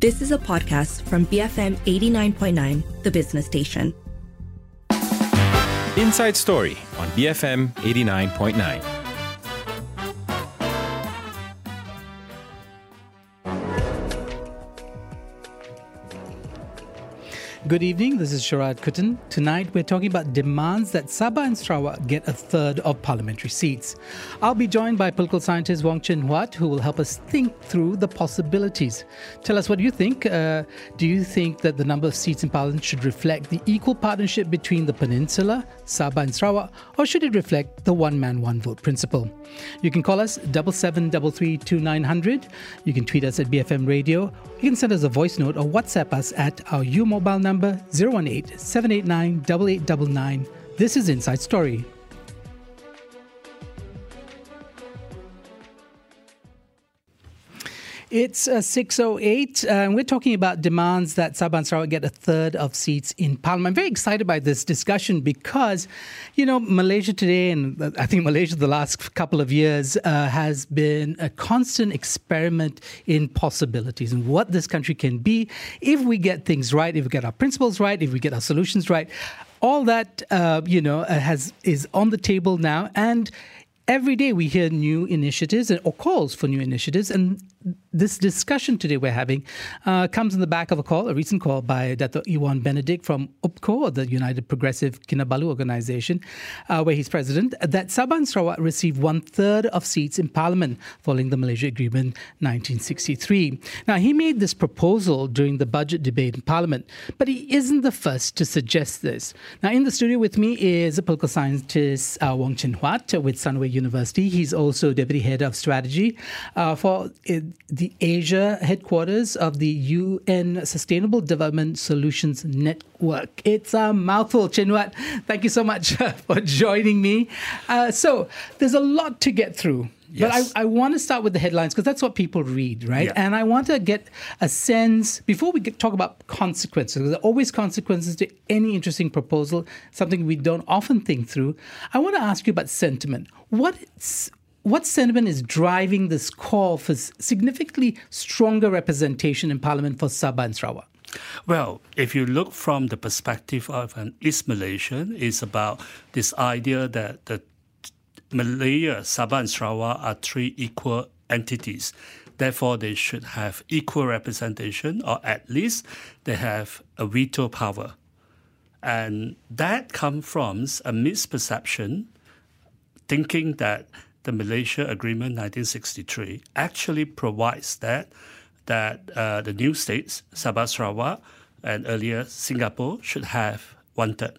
This is a podcast from BFM 89.9, the business station. Inside Story on BFM 89.9. Good evening, this is Sharad Kuttan. Tonight we're talking about demands that Sabah and Sarawak get a third of parliamentary seats. I'll be joined by political scientist Wong Chin Huat, who will help us think through the possibilities. Tell us what you think. Uh, do you think that the number of seats in parliament should reflect the equal partnership between the peninsula, Sabah and Sarawak, or should it reflect the one man, one vote principle? You can call us double seven double three two nine hundred. You can tweet us at BFM Radio. You can send us a voice note or WhatsApp us at our U mobile number 018 789 8899. This is Inside Story. It's uh, 6.08, uh, and we're talking about demands that Sabah and Sarawak get a third of seats in Parliament. I'm very excited by this discussion because, you know, Malaysia today, and uh, I think Malaysia the last couple of years, uh, has been a constant experiment in possibilities and what this country can be if we get things right, if we get our principles right, if we get our solutions right. All that, uh, you know, uh, has is on the table now, and every day we hear new initiatives or calls for new initiatives, and this discussion today we're having uh, comes in the back of a call, a recent call by Dr. Ewon Benedick from UPKO, the United Progressive Kinabalu organization, uh, where he's president, that Sabah and Sarawak received one third of seats in parliament following the Malaysia Agreement 1963. Now, he made this proposal during the budget debate in parliament, but he isn't the first to suggest this. Now, in the studio with me is a political scientist, uh, Wong Chin Huat with Sunway University. He's also deputy head of strategy uh, for the Asia headquarters of the UN Sustainable Development Solutions Network. It's a mouthful, Chin Huat. Thank you so much for joining me. Uh, so, there's a lot to get through. Yes. But I, I want to start with the headlines because that's what people read, right? Yeah. And I want to get a sense before we get, talk about consequences. There are always consequences to any interesting proposal, something we don't often think through. I want to ask you about sentiment. What's what sentiment is driving this call for significantly stronger representation in Parliament for Sabah and Sarawak? Well, if you look from the perspective of an East Malaysian, it's about this idea that the Malaya, Sabah, and Sarawak are three equal entities. Therefore, they should have equal representation, or at least they have a veto power. And that comes from a misperception, thinking that the Malaysia Agreement 1963 actually provides that that uh, the new states, Sabah, Sarawak, and earlier Singapore, should have one third.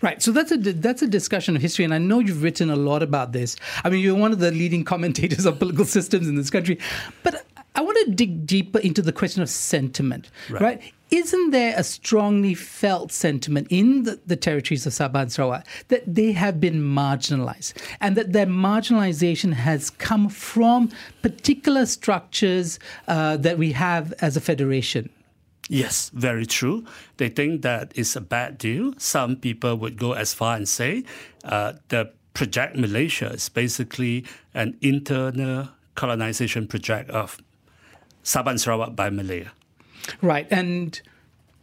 Right. So that's a that's a discussion of history, and I know you've written a lot about this. I mean, you're one of the leading commentators of political systems in this country, but I want to dig deeper into the question of sentiment. Right. right? Isn't there a strongly felt sentiment in the, the, territories of Sabah and Sarawak that they have been marginalized and that their marginalization has come from particular structures uh, that we have as a federation? Yes, very true. They think that it's a bad deal. Some people would go as far and say uh, the project Malaysia is basically an internal colonization project of Sabah and Sarawak by Malaya. Right. And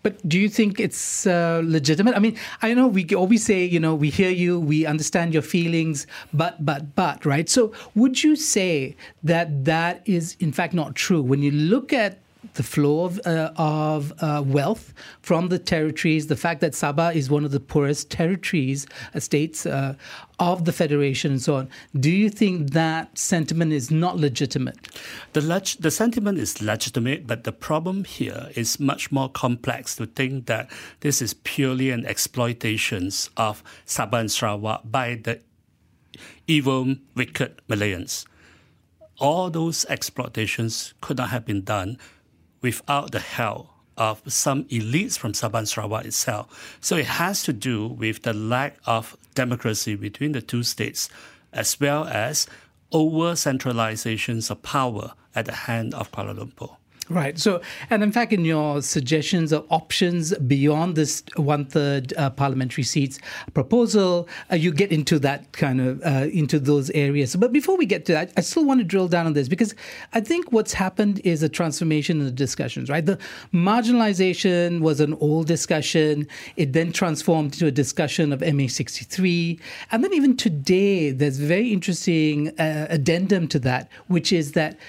but do you think it's uh, legitimate? I mean, I know we always say, you know, we hear you, we understand your feelings, but, but, but, right? So, would you say that that is in fact not true? When you look at the flow of, uh, of uh, wealth from the territories, the fact that Sabah is one of the poorest territories, uh, states uh, of the federation, and so on. Do you think that sentiment is not legitimate? The, leg- the sentiment is legitimate, but the problem here is much more complex to think that this is purely an exploitation of Sabah and Sarawak by the evil, wicked Malayans. All those exploitations could not have been done without the help of some elites from Sabah and Sarawak itself. So it has to do with the lack of democracy between the two states, as well as over centralizations of power at the hand of Kuala Lumpur. Right. So, and in fact, in your suggestions of options beyond this one third uh, parliamentary seats proposal, uh, you get into that kind of uh, into those areas. But before we get to that, I still want to drill down on this because I think what's happened is a transformation in the discussions. Right. The marginalization was an old discussion. It then transformed into a discussion of MA63, and then even today, there's a very interesting uh, addendum to that, which is that.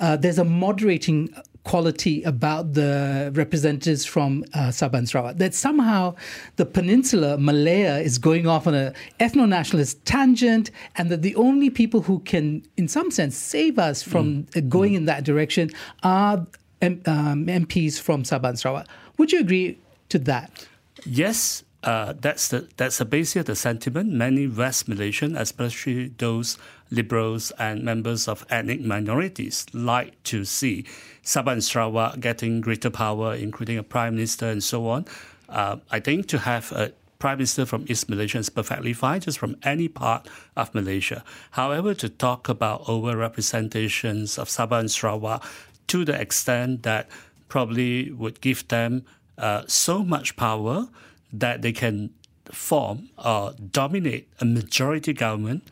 Uh, there's a moderating quality about the representatives from uh, Sabah and Sarawak that somehow the peninsula, Malaya, is going off on an ethno-nationalist tangent, and that the only people who can, in some sense, save us from mm. going mm. in that direction are M- um, MPs from Sabah and Sarawak. Would you agree to that? Yes, uh, that's the that's the basis of the sentiment. Many West Malaysian, especially those liberals and members of ethnic minorities, like to see Sabah and Sarawak getting greater power, including a prime minister and so on. Uh, I think to have a prime minister from East Malaysia is perfectly fine, just from any part of Malaysia. However, to talk about overrepresentations of Sabah and Sarawak to the extent that probably would give them uh, so much power that they can form or dominate a majority government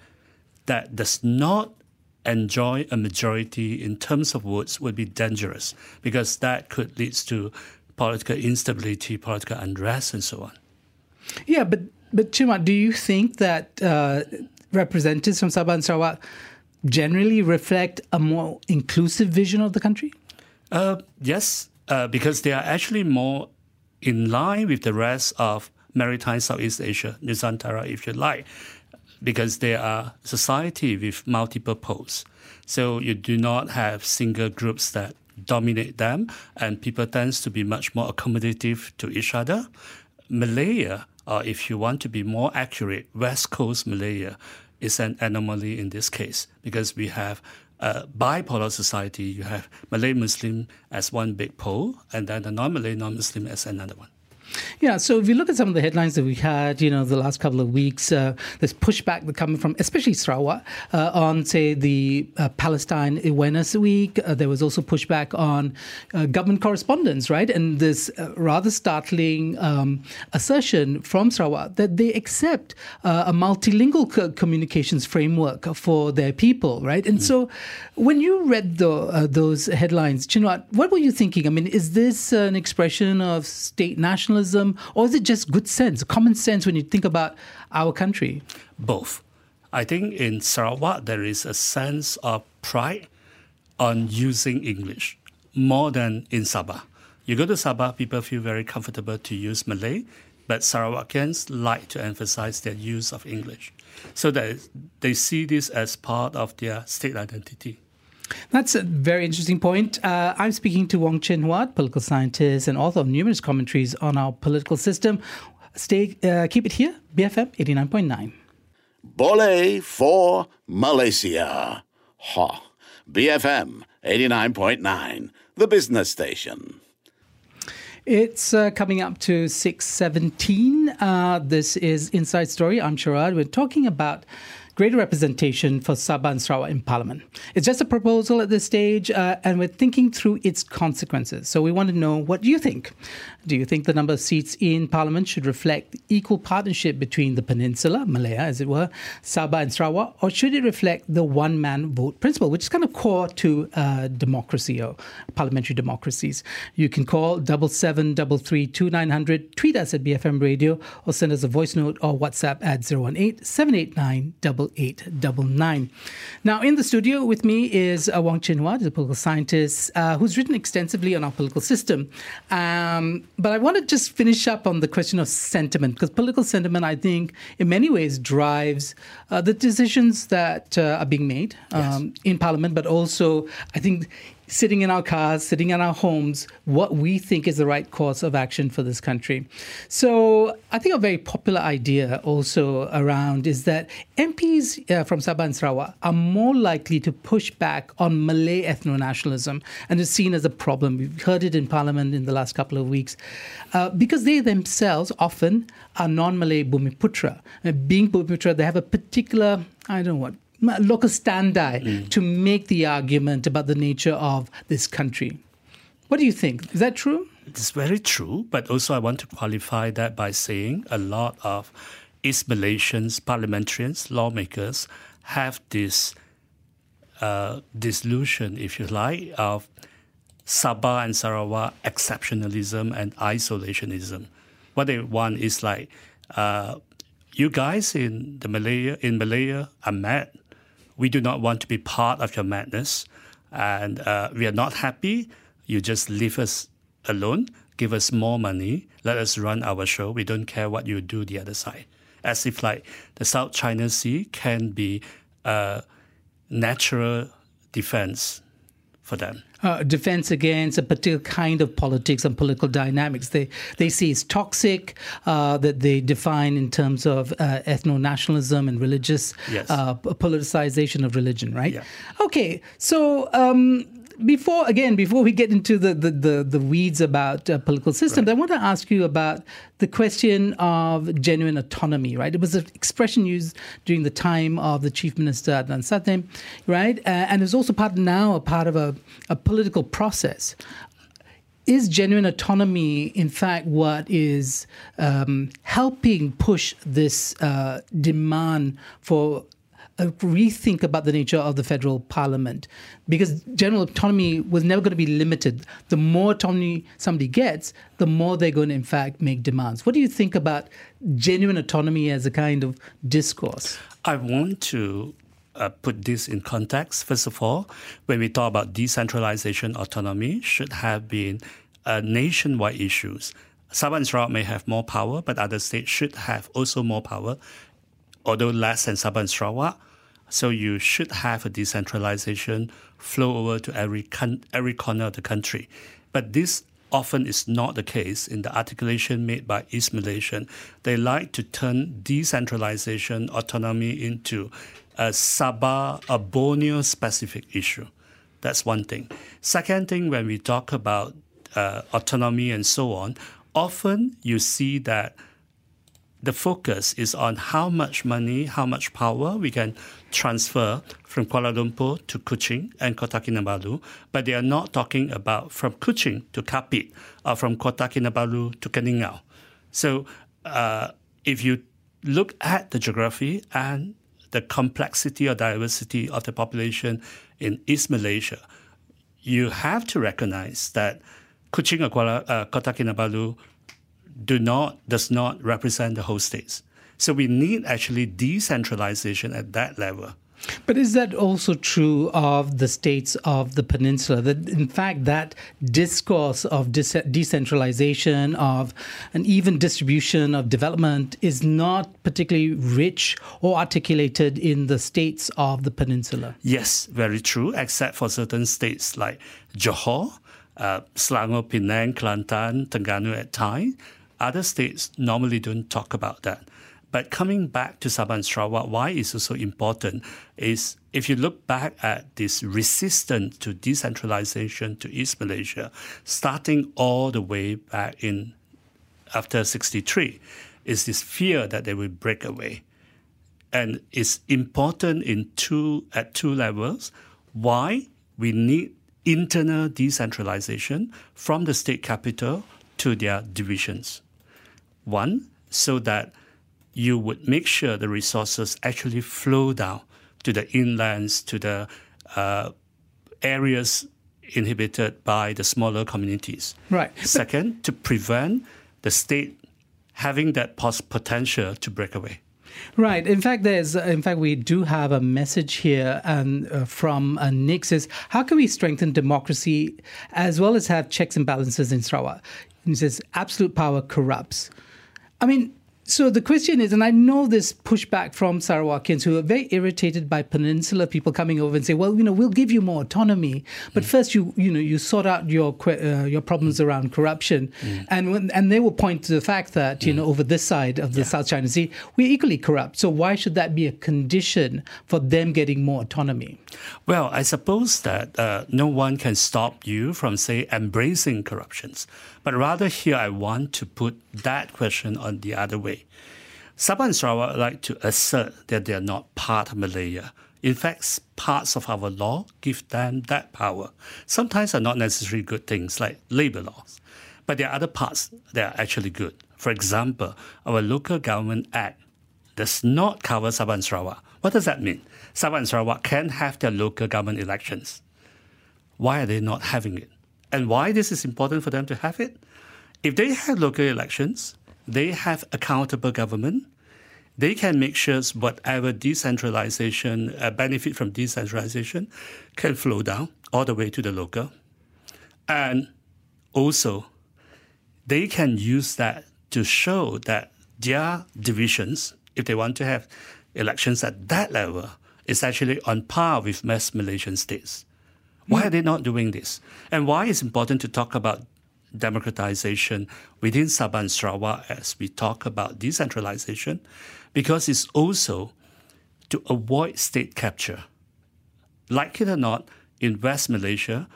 that does not enjoy a majority in terms of votes would be dangerous because that could lead to political instability, political unrest, and so on. Yeah, but but Chin Huat, do you think that uh, representatives from Sabah and Sarawak generally reflect a more inclusive vision of the country? Uh, yes, uh, because they are actually more in line with the rest of maritime Southeast Asia, Nusantara, if you like, because they are society with multiple poles. So you do not have single groups that dominate them, and people tends to be much more accommodative to each other. Malaya, or if you want to be more accurate, West Coast Malaya is an anomaly in this case because we have a bipolar society. You have Malay Muslim as one big pole, and then the non-Malay non-Muslim as another one. Yeah, so if you look at some of the headlines that we had, you know, the last couple of weeks, uh, there's pushback that coming from, especially Sarawak, uh, on, say, the uh, Palestine Awareness Week. Uh, there was also pushback on uh, government correspondence, right? And this uh, rather startling um, assertion from Sarawak that they accept a multilingual co- communications framework for their people, right? And mm. so when you read the, those headlines, Chin Huat, what were you thinking? I mean, is this an expression of state nationalism? Nationalism, or is it just good sense, common sense when you think about our country? Both. I think in Sarawak, there is a sense of pride on using English more than in Sabah. You go to Sabah, people feel very comfortable to use Malay, but Sarawakians like to emphasize their use of English. So that they see this as part of their state identity. That's a very interesting point. Uh, I'm speaking to Wong Chin Huat, political scientist and author of numerous commentaries on our political system. Stay, uh, keep it here, BFM 89.9. Boleh for Malaysia. Ha. BFM 89.9, the business station. It's uh, coming up to 617. Uh, this is Inside Story. I'm Sharad. We're talking about greater representation for Sabah and Sarawak in Parliament. It's just a proposal at this stage, uh, and we're thinking through its consequences. So we want to know what you think. Do you think the number of seats in Parliament should reflect equal partnership between the peninsula, Malaya as it were, Sabah and Sarawak, or should it reflect the one man vote principle, which is kind of core to uh, democracy or parliamentary democracies? You can call double seven double three two nine hundred, tweet us at BFM Radio, or send us a voice note or WhatsApp at 018 789 8899. Now, in the studio with me is uh, Wong Chin Huat, the political scientist uh, who's written extensively on our political system. Um, but I want to just finish up on the question of sentiment, because political sentiment, I think, in many ways drives uh, the decisions that uh, are being made um, yes. in Parliament, but also, I think, sitting in our cars, sitting in our homes, what we think is the right course of action for this country. So I think a very popular idea also around is that MPs uh, from Sabah and Sarawak are more likely to push back on Malay ethno-nationalism and is seen as a problem. We've heard it in Parliament in the last couple of weeks uh, because they themselves often are non-Malay Bumiputra. Uh, being Bumiputra, they have a particular, I don't know what, local standi mm. to make the argument about the nature of this country. What do you think? Is that true? It's very true, but also I want to qualify that by saying a lot of East Malaysians, parliamentarians, lawmakers have this uh, delusion, if you like, of Sabah and Sarawak exceptionalism and isolationism. What they want is like, uh, you guys in the Malaya in Malaya are mad. We do not want to be part of your madness, and uh, we are not happy. You just leave us alone, give us more money, let us run our show. We don't care what you do the other side. As if like the South China Sea can be a natural defense for them. Uh, defense against a particular kind of politics and political dynamics. They they see as toxic. Uh, that they define in terms of uh, ethno nationalism and religious Yes. uh, politicization of religion. Right. Yeah. Okay. So. Um, before again, before we get into the the, the, the weeds about uh, political systems, I want to ask you about the question of genuine autonomy. Right, it was an expression used during the time of the Chief Minister Adenan Satem, right, uh, and it's also part now a part of a, a political process. Is genuine autonomy, in fact, what is um, helping push this uh, demand for a rethink about the nature of the federal parliament because general autonomy was never going to be limited. The more autonomy somebody gets, the more they're going to, in fact, make demands. What do you think about genuine autonomy as a kind of discourse? I want to uh, put this in context. First of all, when we talk about decentralization, autonomy should have been uh, nationwide issues. Sabah and Sarawak may have more power, but other states should have also more power, although less than Sabah and Sarawak. So you should have a decentralization flow over to every con- every corner of the country. But this often is not the case in the articulation made by East Malaysian. They like to turn decentralization, autonomy into a Sabah, a Borneo specific issue. That's one thing. Second thing, when we talk about uh, autonomy and so on, often you see that the focus is on how much money, how much power we can transfer from Kuala Lumpur to Kuching and Kota Kinabalu, but they are not talking about from Kuching to Kapit or from Kota Kinabalu to Keningau. So uh, if you look at the geography and the complexity or diversity of the population in East Malaysia, you have to recognize that Kuching or Kuala, uh, Kota Kinabalu do not does not represent the whole states. So we need actually decentralization at that level. But is that also true of the states of the peninsula? That in fact, that discourse of de- decentralization, of an even distribution of development, is not particularly rich or articulated in the states of the peninsula. Yes, very true, except for certain states like Johor, uh, Selangor, Penang, Kelantan, Terengganu at times. Other states normally don't talk about that. But coming back to Sabah and Sarawak, why it's also important is if you look back at this resistance to decentralization to East Malaysia, starting all the way back in after 63, is this fear that they will break away. And it's important in two at two levels. Why we need internal decentralization from the state capital to their divisions. One, so that you would make sure the resources actually flow down to the inlands, to the uh, areas inhibited by the smaller communities. Right. Second, to prevent the state having that pos- potential to break away. Right. In fact, there's. In fact, we do have a message here um, uh, from uh, Nick says, "How can we strengthen democracy as well as have checks and balances in Sarawak?" He says, "Absolute power corrupts." I mean, so the question is, and I know this pushback from Sarawakians who are very irritated by Peninsula people coming over and say, "Well, you know, we'll give you more autonomy, but first you, you know, you sort out your uh, your problems around corruption," and when, and they will point to the fact that you know over this side of the South China Sea we're equally corrupt. So why should that be a condition for them getting more autonomy? Well, I suppose that uh, no one can stop you from, say, embracing corruptions. But rather here, I want to put that question on the other way. Sabah and Sarawak like to assert that they are not part of Malaya. In fact, parts of our law give them that power. Sometimes are not necessarily good things like labor laws, but there are other parts that are actually good. For example, our local government act does not cover Sabah and Sarawak. What does that mean? Sabah and Sarawak can have their local government elections. Why are they not having it? And why this is important for them to have it? If they have local elections, they have accountable government, they can make sure whatever decentralization, uh, benefit from decentralization can flow down all the way to the local. And also, they can use that to show that their divisions, if they want to have elections at that level, is actually on par with most Malaysian states. Why are they not doing this? And why is important to talk about democratization within Sabah and Sarawak as we talk about decentralization? because it's also to avoid state capture. Like it or not, in West Malaysia,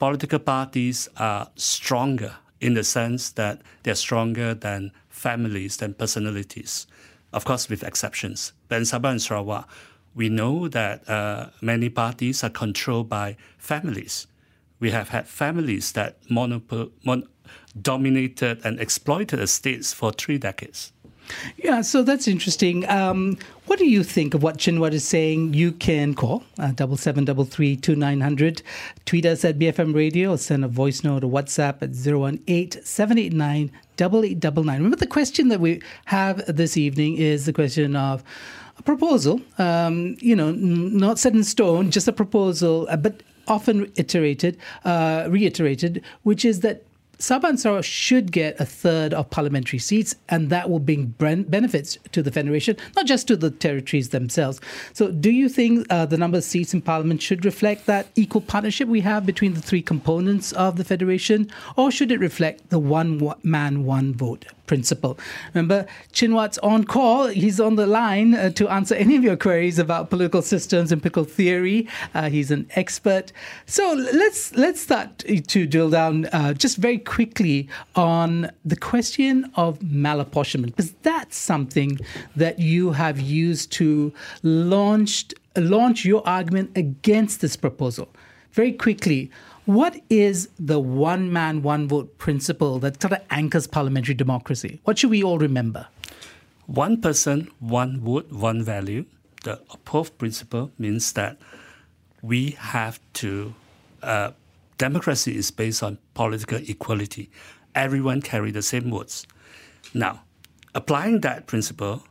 political parties are stronger in the sense that they're stronger than families, than personalities, of course, with exceptions. But in Sabah and Sarawak, we know that uh, many parties are controlled by families. We have had families that mon- dominated and exploited estates for three decades. Yeah, so that's interesting. Um, what do you think of what Chin Huat is saying? You can call uh, double seven double three two nine hundred. Tweet us at BFM Radio or send a voice note or WhatsApp at 018 789 8899. Remember, the question that we have this evening is the question of a proposal, um, you know, not set in stone, just a proposal, uh, but often iterated, uh, reiterated, which is that Sabah and Sarawak should get a third of parliamentary seats, and that will bring benefits to the Federation, not just to the territories themselves. So, do you think uh, the number of seats in Parliament should reflect that equal partnership we have between the three components of the Federation, or should it reflect the one man, one vote principle. Remember, Chin Huat's on call. He's on the line uh, to answer any of your queries about political systems and political theory. Uh, he's an expert. So let's let's start to drill down uh, just very quickly on the question of malapportionment, because that's something that you have used to launch launch your argument against this proposal. Very quickly, what is the one man, one vote principle that sort of anchors parliamentary democracy? What should we all remember? One person, one vote, one value. The Approve principle means that we have to, uh, democracy is based on political equality. Everyone carry the same votes. Now, applying that principle,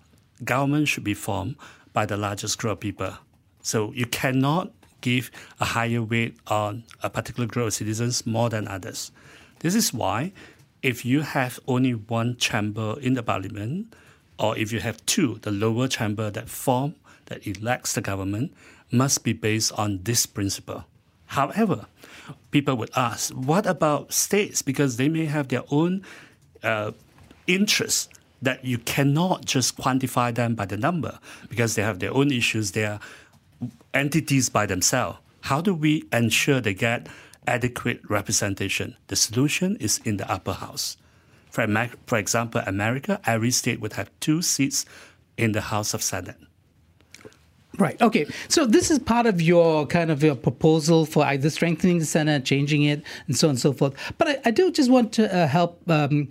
government should be formed by the largest group of people. So you cannot give a higher weight on a particular group of citizens more than others. This is why, if you have only one chamber in the parliament, or if you have two, the lower chamber that form, that elects the government, must be based on this principle. However, people would ask, what about states? Because they may have their own uh, interests that you cannot just quantify them by the number because they have their own issues, They are entities by themselves. How do we ensure they get adequate representation? The solution is in the upper house. For, for example, America, every state would have two seats in the House of Senate. Right. Okay. So this is part of your kind of your proposal for either strengthening the Senate, changing it, and so on and so forth. But I, I do just want to uh, help um,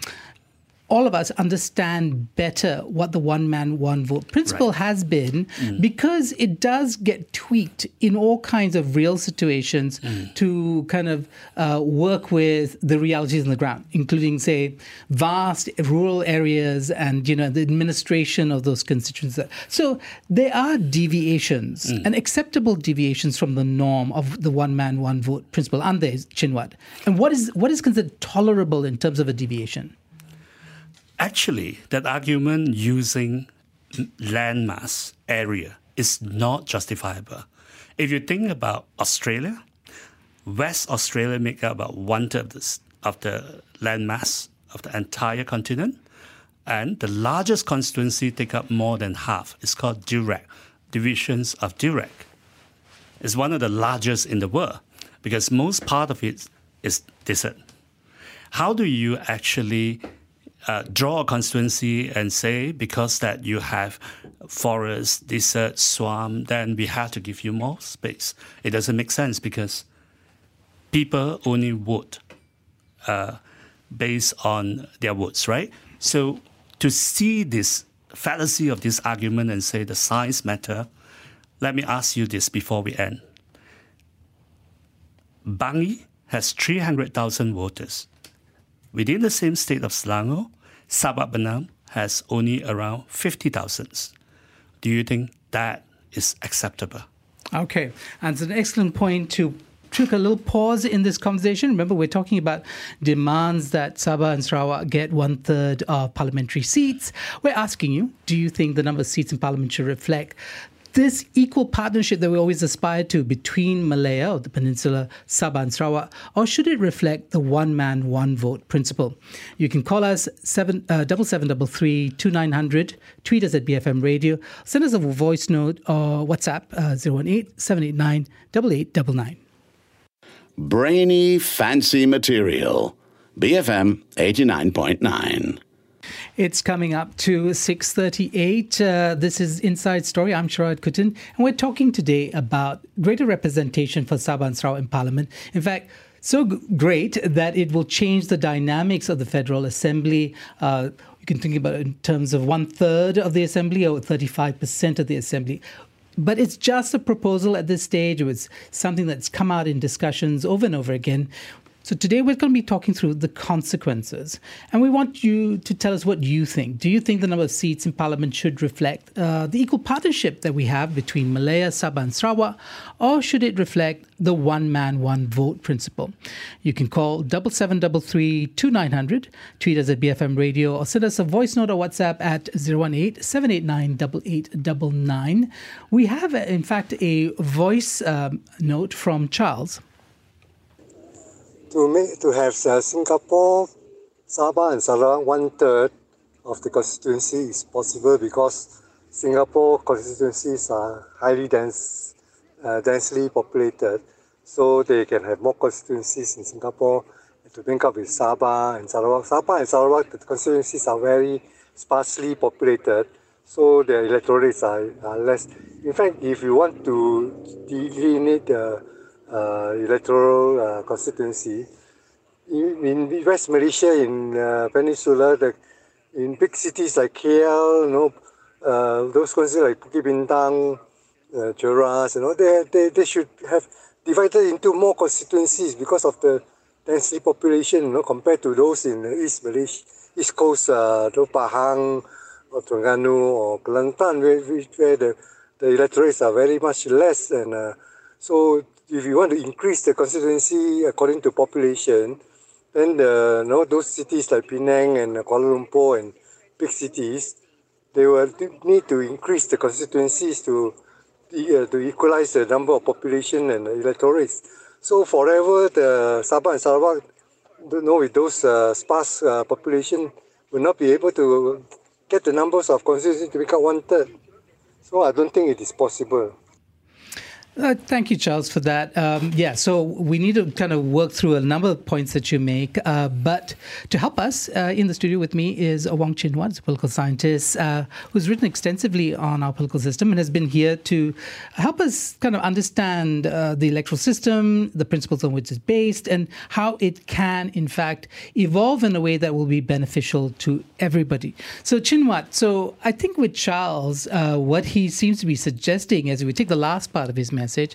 all of us understand better what the one man, one vote principle right. has been mm. because it does get tweaked in all kinds of real situations mm. to kind of uh, work with the realities on the ground, including, say, vast rural areas and, you know, the administration of those constituents. So there are deviations mm. and acceptable deviations from the norm of the one man, one vote principle, aren't there, Chin Huat? And what is, what is considered tolerable in terms of a deviation? Actually, that argument using landmass area is not justifiable. If you think about Australia, West Australia make up about one third of the, landmass of the entire continent, and the largest constituency take up more than half. It's called Durack, divisions of Durack. It's one of the largest in the world because most part of it is desert. How do you actually uh, draw a constituency and say because that you have forest, desert, swamp, then we have to give you more space. It doesn't make sense because people only vote uh, based on their votes, right? So to see this fallacy of this argument and say the size matter, let me ask you this before we end. Bangi has 300,000 voters. Within the same state of Selangor, Sabak Bernam has only around 50,000. Do you think that is acceptable? Okay, and it's an excellent point to took a little pause in this conversation. Remember, we're talking about demands that Sabah and Sarawak get one third of parliamentary seats. We're asking you, do you think the number of seats in parliament should reflect this equal partnership that we always aspire to between Malaya or the Peninsula, Sabah and Sarawak, or should it reflect the one man, one vote principle? You can call us seven uh. Tweet us at BFM Radio. Send us a voice note or WhatsApp uh, 018 789 8899. Brainy, fancy material. BFM 89.9. It's coming up to 6.38. Uh, this is Inside Story. I'm Sharad Kuttan, and we're talking today about greater representation for Sabah and Sarawak in Parliament. In fact, so great that it will change the dynamics of the Federal Assembly. Uh, you can think about it in terms of one third of the Assembly or 35% of the Assembly. But it's just a proposal at this stage. It's something that's come out in discussions over and over again. So today we're going to be talking through the consequences, and we want you to tell us what you think. Do you think the number of seats in Parliament should reflect uh, the equal partnership that we have between Malaya, Sabah, and Sarawak, or should it reflect the one man, one vote principle? You can call double seven double three two nine hundred, tweet us at BFM Radio, or send us a voice note or WhatsApp at 018 789 8899. We have, in fact, a voice um, note from Charles to make to have uh, Singapore, Sabah and Sarawak one third of the constituency is possible because Singapore constituencies are highly dense, uh, densely populated, so they can have more constituencies in Singapore to link up with Sabah and Sarawak. Sabah and Sarawak, the constituencies are very sparsely populated, so the electorates are, are less. In fact, if you want to delineate the uh, electoral uh, constituency. In, in, West Malaysia, in uh, Peninsula, the, in big cities like KL, you know, uh, those constituencies like Bukit Bintang, uh, you know, they, they, they should have divided into more constituencies because of the density population, you know, compared to those in the East Malaysia, East Coast, uh, Pahang, or Terengganu, or Kelantan, where, where the, the electorates are very much less. And uh, so if you want to increase the constituency according to population, then the you know, those cities like Penang and Kuala Lumpur and big cities, they will need to increase the constituencies to uh, to equalize the number of population and electorates. So forever, the Sabah and Sarawak, you know, with those uh, sparse uh, population, will not be able to get the numbers of constituencies to become one third. So I don't think it is possible. Uh, thank you, Charles, for that. Um, yeah, so we need to kind of work through a number of points that you make. Uh, but to help us, uh, in the studio with me is Wong Chin Huat, a political scientist uh, who's written extensively on our political system and has been here to help us kind of understand uh, the electoral system, the principles on which it's based, and how it can, in fact, evolve in a way that will be beneficial to everybody. So, Chin Huat, so I think with Charles, uh, what he seems to be suggesting, as we take the last part of his message, message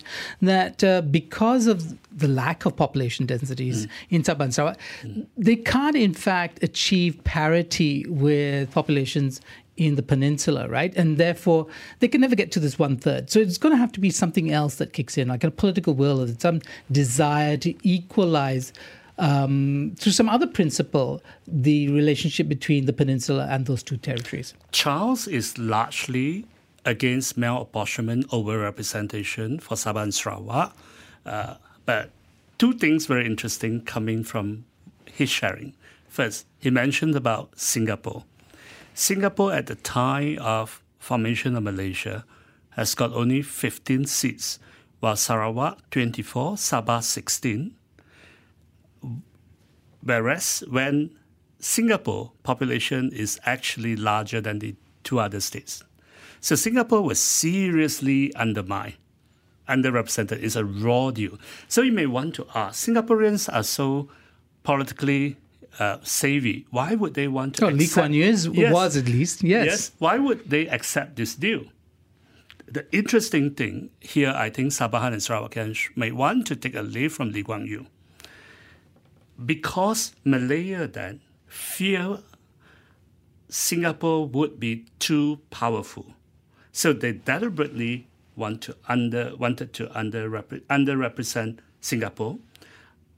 that uh, because of the lack of population densities mm. in Sabah and Sarawak, mm. they can't in fact achieve parity with populations in the peninsula, right? And therefore, they can never get to this one third. So it's going to have to be something else that kicks in, like a political will or some desire to equalize um, through some other principle the relationship between the peninsula and those two territories. Charles is largely against malapportionment overrepresentation for Sabah and Sarawak. Uh, but two things very interesting coming from his sharing. First, he mentioned about Singapore. Singapore at the time of formation of Malaysia has got only 15 seats, while Sarawak 24, Sabah 16. Whereas when Singapore population is actually larger than the two other states. So Singapore was seriously undermined, underrepresented. It's a raw deal. So you may want to ask, Singaporeans are so politically uh, savvy. Why would they want to? Oh, Lee Kuan Yew is- was at least, yes. Yes. Why would they accept this deal? The interesting thing here, I think Sabahan and Sarawakian may want to take a leaf from Lee Kuan Yew. Because Malaya then fear Singapore would be too powerful. So they deliberately want to under, wanted to under, underrepresent Singapore.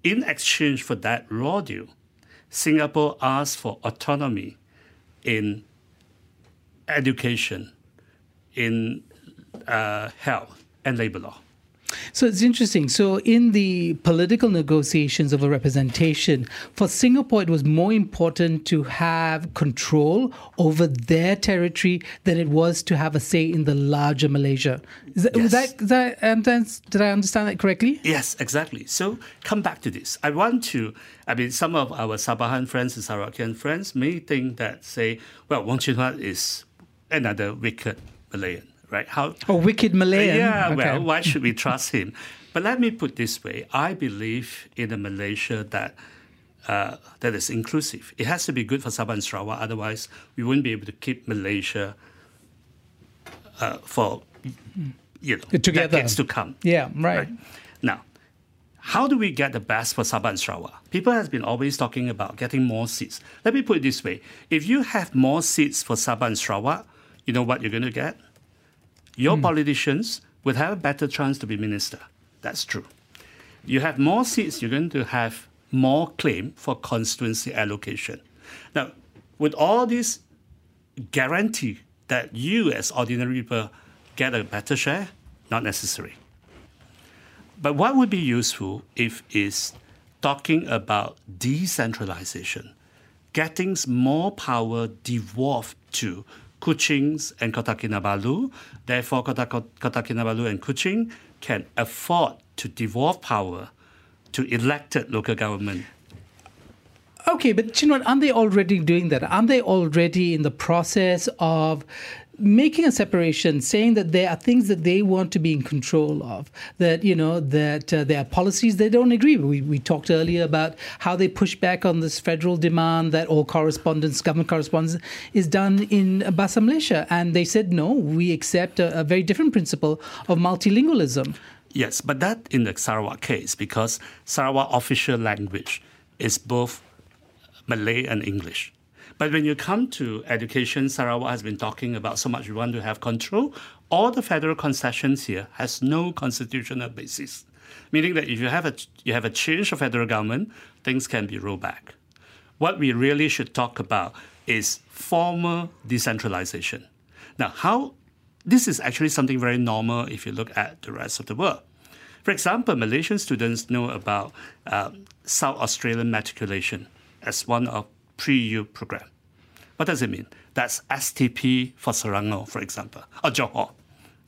In exchange for that raw deal, Singapore asked for autonomy in education, in uh, health, and labor law. So it's interesting. So in the political negotiations of a representation, for Singapore, it was more important to have control over their territory than it was to have a say in the larger Malaysia. Is that, Yes. that, that um, did I understand that correctly? Yes, exactly. So come back to this. I want to, I mean, some of our Sabahan friends and Sarawakian friends may think that, say, well, Wong Chin Huat is another wicked Malayan, right? How? Oh, wicked Malayan. Yeah, Okay. well, why should we trust him? But let me put this way: I believe in a Malaysia that uh, that is inclusive. It has to be good for Sabah and Sarawak. Otherwise, we wouldn't be able to keep Malaysia uh, for you know Together. decades to come. Yeah, right. Now, how do we get the best for Sabah and Sarawak? People have been always talking about getting more seats. Let me put it this way: if you have more seats for Sabah and Sarawak, you know what you're going to get? Your hmm. politicians would have a better chance to be minister. That's true. You have more seats, you're going to have more claim for constituency allocation. Now, would all this guarantee that you, as ordinary people, get a better share? Not necessary. But what would be useful if is talking about decentralization, getting more power devolved to Kuching and Kota Kinabalu. Therefore, Kota, Kota Kinabalu and Kuching can afford to devolve power to elected local government. Okay, but you know, aren't they already doing that? Aren't they already in the process of making a separation, saying that there are things that they want to be in control of, that you know that uh, there are policies they don't agree. with. We we talked earlier about how they push back on this federal demand that all correspondence, government correspondence, is done in Bahasa Malaysia, and they said no, we accept a, a very different principle of multilingualism. Yes, but that in the Sarawak case, because Sarawak official language is both Malay and English. But when you come to education, Sarawak has been talking about so much we want to have control. All the federal concessions here has no constitutional basis, meaning that if you have a you have a change of federal government, things can be rolled back. What we really should talk about is formal decentralization. Now, how this is actually something very normal if you look at the rest of the world. For example, Malaysian students know about um, South Australian matriculation as one of pre-U program. What does it mean? That's STP for Selangor, for example, or Johor,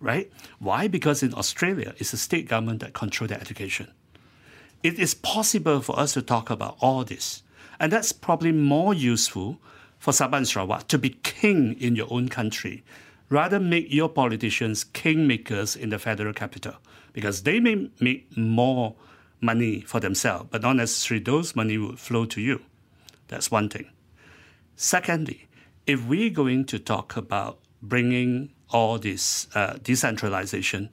right? Why? Because in Australia, it's the state government that control their education. It is possible for us to talk about all this, and that's probably more useful for Sabah and Sarawak to be king in your own country, rather make your politicians kingmakers in the federal capital, because they may make more money for themselves, but not necessarily those money will flow to you. That's one thing. Secondly, if we're going to talk about bringing all this uh, decentralization,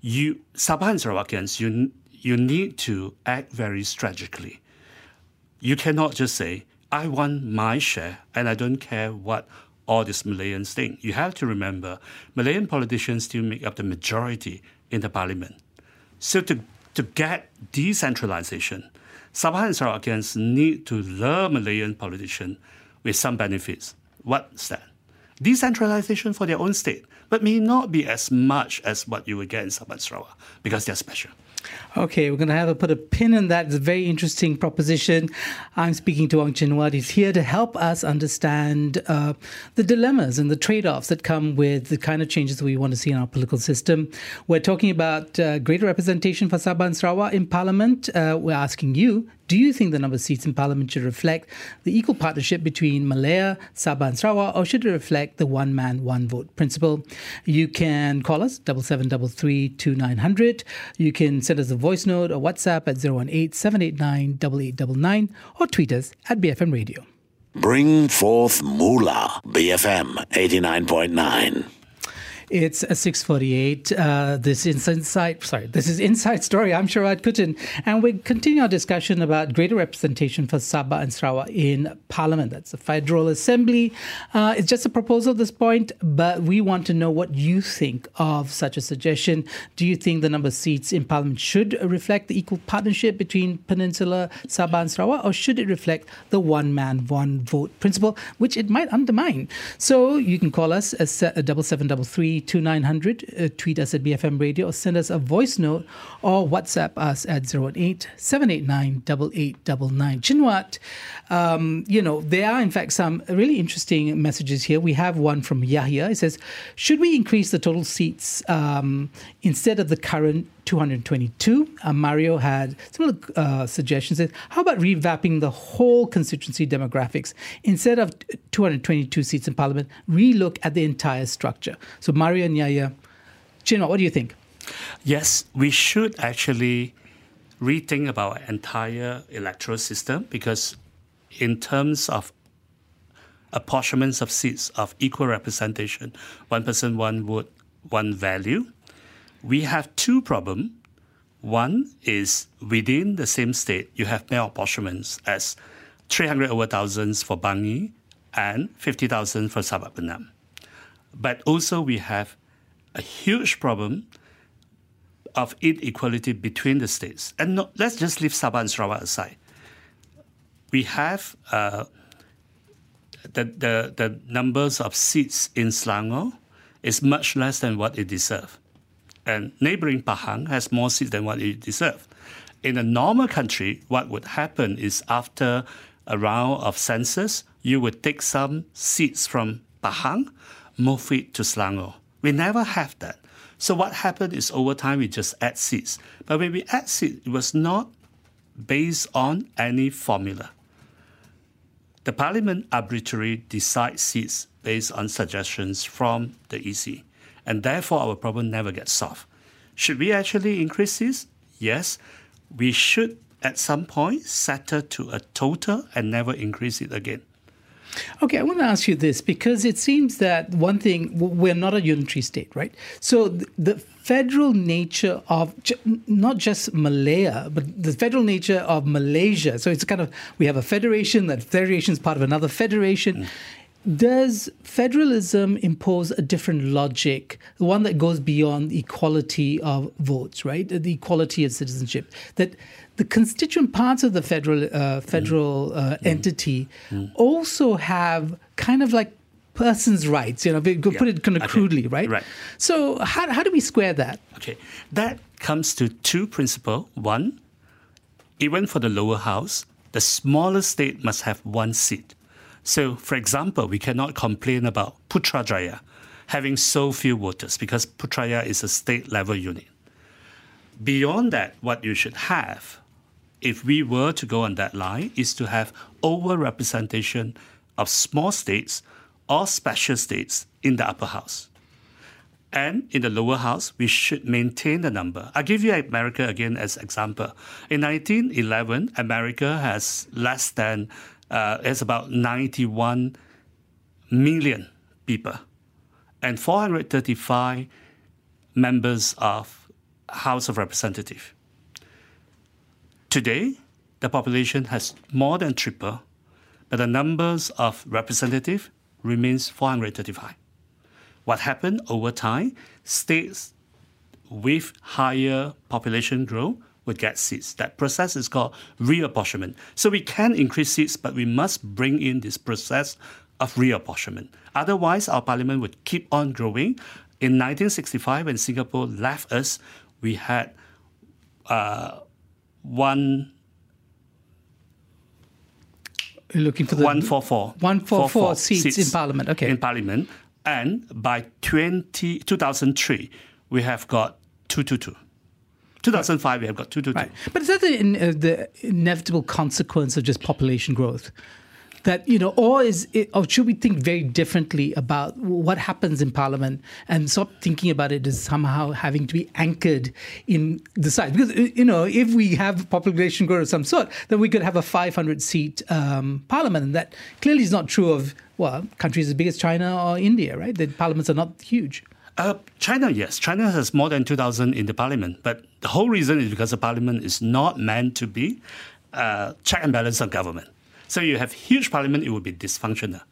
you Sabah Sarawakians, you you need to act very strategically. You cannot just say, "I want my share, and I don't care what all these Malayans think." You have to remember, Malayan politicians still make up the majority in the parliament. So to to get decentralization, Sabah and Sarawakians need to lure Malayan politicians with some benefits. What's that? Decentralization for their own state, but may not be as much as what you would get in Sabah and Sarawak because they're special. Okay, we're going to have to put a pin in that. It's a very interesting proposition. I'm speaking to Wong Chin Huat. He's here to help us understand uh, the dilemmas and the trade offs that come with the kind of changes we want to see in our political system. We're talking about uh, greater representation for Sabah and Sarawak in Parliament. Uh, we're asking you Do you think the number of seats in parliament should reflect the equal partnership between Malaya, Sabah, and Sarawak, or should it reflect the one man, one vote principle? You can call us, 7733 You can send us a voice note or WhatsApp at 018 789 8899 or tweet us at BFM Radio. Bring forth Moolah, BFM 89.9. It's a 648. Uh, this is Inside, sorry, this is Inside Story. I'm Sharad Kuttan. And we continue our discussion about greater representation for Sabah and Sarawak in Parliament. That's the Federal Assembly. Uh, it's just a proposal at this point, but we want to know what you think of such a suggestion. Do you think the number of seats in Parliament should reflect the equal partnership between Peninsula, Sabah, and Sarawak, or should it reflect the one man, one vote principle, which it might undermine? So you can call us at double seven double three 2900, uh, tweet us at BFM Radio, or send us a voice note, or WhatsApp us at 018 789 8899. Chin Huat, um, you know, there are in fact some really interesting messages here. We have one from Yahya. It says, Should we increase the total seats um, instead of the current 222. Uh, Mario had similar uh, suggestions. How about revamping the whole constituency demographics? Instead of 222 seats in parliament, relook at the entire structure. So, Mario and Chino, what do you think? Yes, we should actually rethink about our entire electoral system because, in terms of apportionments of seats of equal representation, one person, one vote, one value, we have two problems. One is within the same state, you have malapportionments as 300 over thousands for Bangi and 50,000 for Sabak Bernam. But also we have a huge problem of inequality between the states. And no, let's just leave Sabah and Sarawak aside. We have uh, the, the, the numbers of seats in Selangor is much less than what it deserves and neighboring Pahang has more seats than what it deserves. In a normal country, what would happen is after a round of census, you would take some seats from Pahang, move it to Selangor. We never have that. So what happened is over time we just add seats. But when we add seats, it was not based on any formula. The parliament arbitrarily decides seats based on suggestions from the EC and therefore our problem never gets solved. Should we actually increase this? Yes, we should at some point settle to a total and never increase it again. Okay, I want to ask you this because it seems that one thing, we're not a unitary state, right? So the federal nature of not just Malaya, but the federal nature of Malaysia. So it's kind of, we have a federation, that federation is part of another federation. Mm does federalism impose a different logic, the one that goes beyond equality of votes, right? The equality of citizenship. That the constituent parts of the federal uh, federal uh, mm. entity mm. also have kind of like person's rights. You know, we could yeah. put it kind of okay. crudely, right? Right. So how how do we square that? Okay, that comes to two principles. One, even for the lower house, the smaller state must have one seat so, for example, we cannot complain about Putrajaya having so few voters because Putrajaya is a state level unit. Beyond that, what you should have, if we were to go on that line, is to have overrepresentation of small states or special states in the upper house. And in the lower house, we should maintain the number. I'll give you America again as example. In 1911, America has less than uh, it's about 91 million people and 435 members of House of Representatives. Today, the population has more than tripled, but the numbers of representatives remains 435. What happened over time? States with higher population growth would get seats. That process is called reapportionment. So we can increase seats, but we must bring in this process of reapportionment. Otherwise, our parliament would keep on growing. In 1965, when Singapore left us, we had uh, one. looking for the 144. 144 seats, seats in parliament. Okay. In parliament. And by 20, 2003, we have got 222. 2005, we have got 2 to 2. Right. But is that the, in, uh, the inevitable consequence of just population growth? That, you know, or is it, or should we think very differently about what happens in Parliament and stop thinking about it as somehow having to be anchored in the size? Because, uh, you know, if we have population growth of some sort, then we could have a 500 seat um, Parliament. And that clearly is not true of, well, countries as big as China or India, right? The parliaments are not huge. Uh, China, yes. China has more than 2,000 in the parliament, but the whole reason is because the parliament is not meant to be uh, check and balance on government. So you have huge parliament, it will be dysfunctional.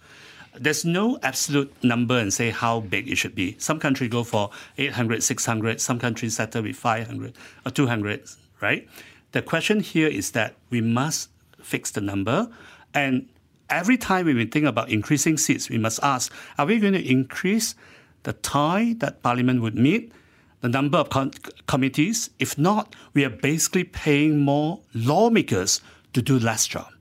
There's no absolute number and say how big it should be. Some countries go for 800, 600. Some countries settle with 500 or 200, right? The question here is that we must fix the number. And every time we think about increasing seats, we must ask, are we going to increase the time that Parliament would meet, the number of committees. If not, we are basically paying more lawmakers to do less job.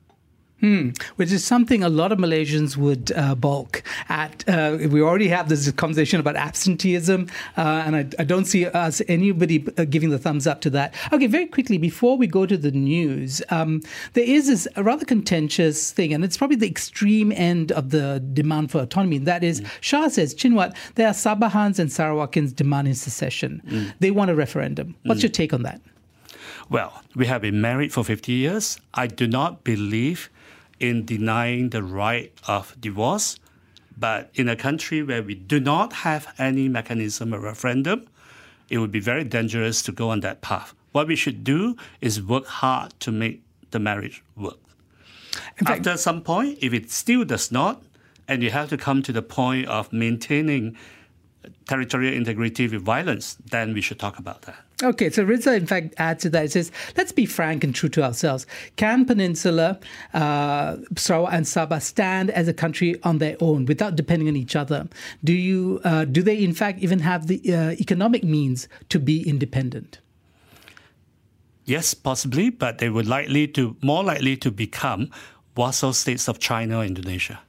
Hmm. Which is something a lot of Malaysians would uh, balk at. Uh, we already have this conversation about absenteeism, uh, and I, I, don't see us anybody uh, giving the thumbs up to that. Okay, very quickly before we go to the news, um, there is this rather contentious thing, and it's probably the extreme end of the demand for autonomy. And that is, mm. Shah says, Chin Huat, there are Sabahans and Sarawakans demanding secession. Mm. They want a referendum. What's mm. your take on that? Well, we have been married for 50 years. I do not believe in denying the right of divorce. But in a country where we do not have any mechanism of referendum, it would be very dangerous to go on that path. What we should do is work hard to make the marriage work. Fact, After some point, if it still does not, and you have to come to the point of maintaining territorial integrity with violence, then we should talk about that. Okay, so Rizza, in fact, adds to that. It says, let's be frank and true to ourselves. Can Peninsula, uh, Sarawak, and Sabah stand as a country on their own without depending on each other? Do you, uh, do they, in fact, even have the uh, economic means to be independent? Yes, possibly, but they would likely to more likely to become vassal states of China or Indonesia.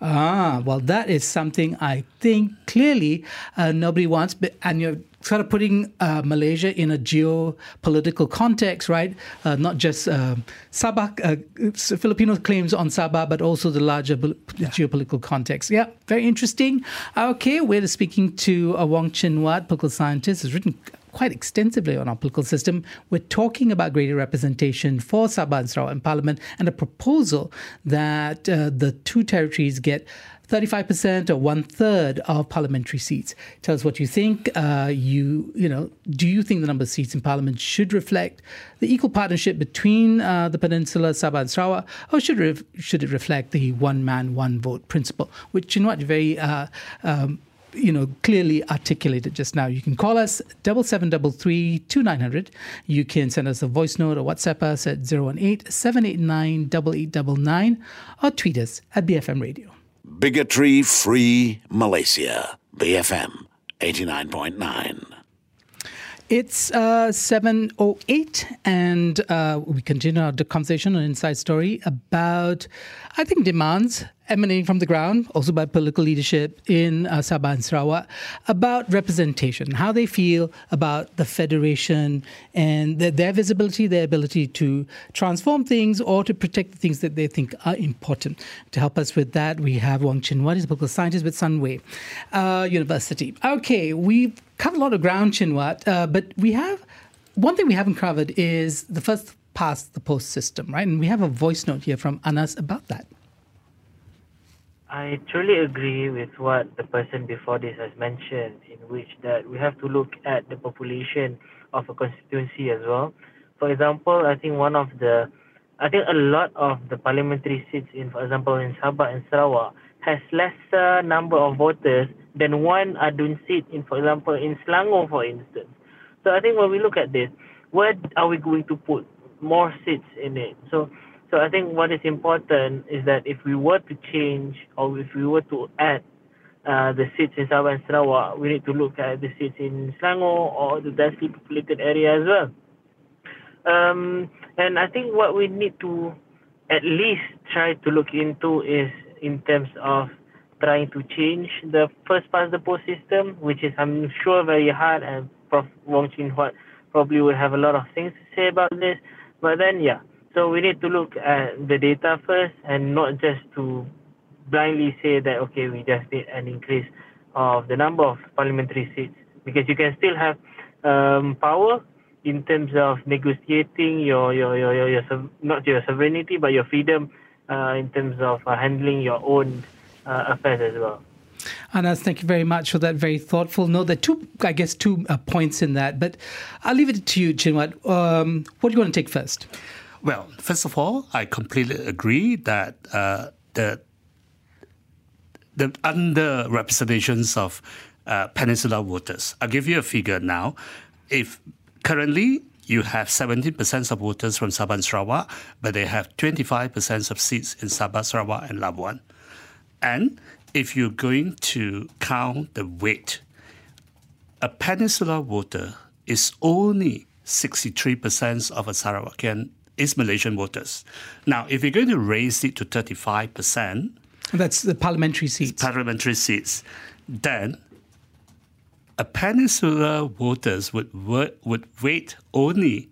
Ah, well, that is something I think clearly uh, nobody wants. But and you're sort of putting uh, Malaysia in a geopolitical context, right? Uh, not just um, Sabah, uh, Filipino claims on Sabah, but also the larger yeah. geopolitical context. Yeah, very interesting. Okay, we're speaking to uh, Wong Chin Huat, political scientist, has written quite extensively on our political system. We're talking about greater representation for Sabah and Sarawak in Parliament and a proposal that uh, the two territories get 35% or one third of parliamentary seats. Tell us what you think. Uh, you, you know, do you think the number of seats in parliament should reflect the equal partnership between uh, the peninsula, Sabah and Sarawak, or should it, should it reflect the one man, one vote principle, which in what very uh, um, you know, clearly articulated just now. You can call us double seven double three two nine hundred. You can send us a voice note or WhatsApp us at 018 789 8899 or tweet us at BFM Radio. Bigotry Free Malaysia, BFM 89.9. It's uh, 7.08, and uh, we continue our conversation on Inside Story about, I think, demands emanating from the ground, also by political leadership in uh, Sabah and Sarawak, about representation, how they feel about the federation and the, their visibility, their ability to transform things or to protect the things that they think are important. To help us with that, we have Wong Chin Huat, he's a political scientist with Sunway uh, University. Okay, we've covered a lot of ground, Chin Huat, uh, but we have one thing we haven't covered is the first past the post system, right? And we have a voice note here from Anas about that. I truly agree with what the person before this has mentioned, in which that we have to look at the population of a constituency as well. For example, I think one of the, I think a lot of the parliamentary seats in, for example, in Sabah and Sarawak has lesser number of voters than one Adun seat in, for example, in Selangor, for instance. So I think when we look at this, where are we going to put more seats in it? So, so I think what is important is that if we were to change or if we were to add uh, the seats in Sabah and Sarawak, we need to look at the seats in Selangor or the densely populated area as well. Um, and I think what we need to at least try to look into is in terms of trying to change the first past the post system, which is I'm sure very hard, and Prof. Wong Chin Huat probably would have a lot of things to say about this. But then, yeah, so we need to look at the data first and not just to blindly say that, okay, we just need an increase of the number of parliamentary seats because you can still have um, power in terms of negotiating your, your, your, your, your, not your sovereignty, but your freedom uh, in terms of uh, handling your own uh, affairs as well. Anas, thank you very much for that very thoughtful note. There are two, I guess, two uh, points in that, but I'll leave it to you, Chin Huat. Um, what do you want to take first? Well, first of all, I completely agree that uh, the the underrepresentations of uh, Peninsula voters. I'll give you a figure now. If currently you have 17% of voters from Sabah and Sarawak, but they have 25% of seats in Sabah, Sarawak, and Labuan. And if you're going to count the weight, a Peninsula voter is only 63% of a Sarawakian is Malaysian voters. Now, if you're going to raise it to 35%, that's the parliamentary seats. Parliamentary seats. Then a Peninsula voters would would weight only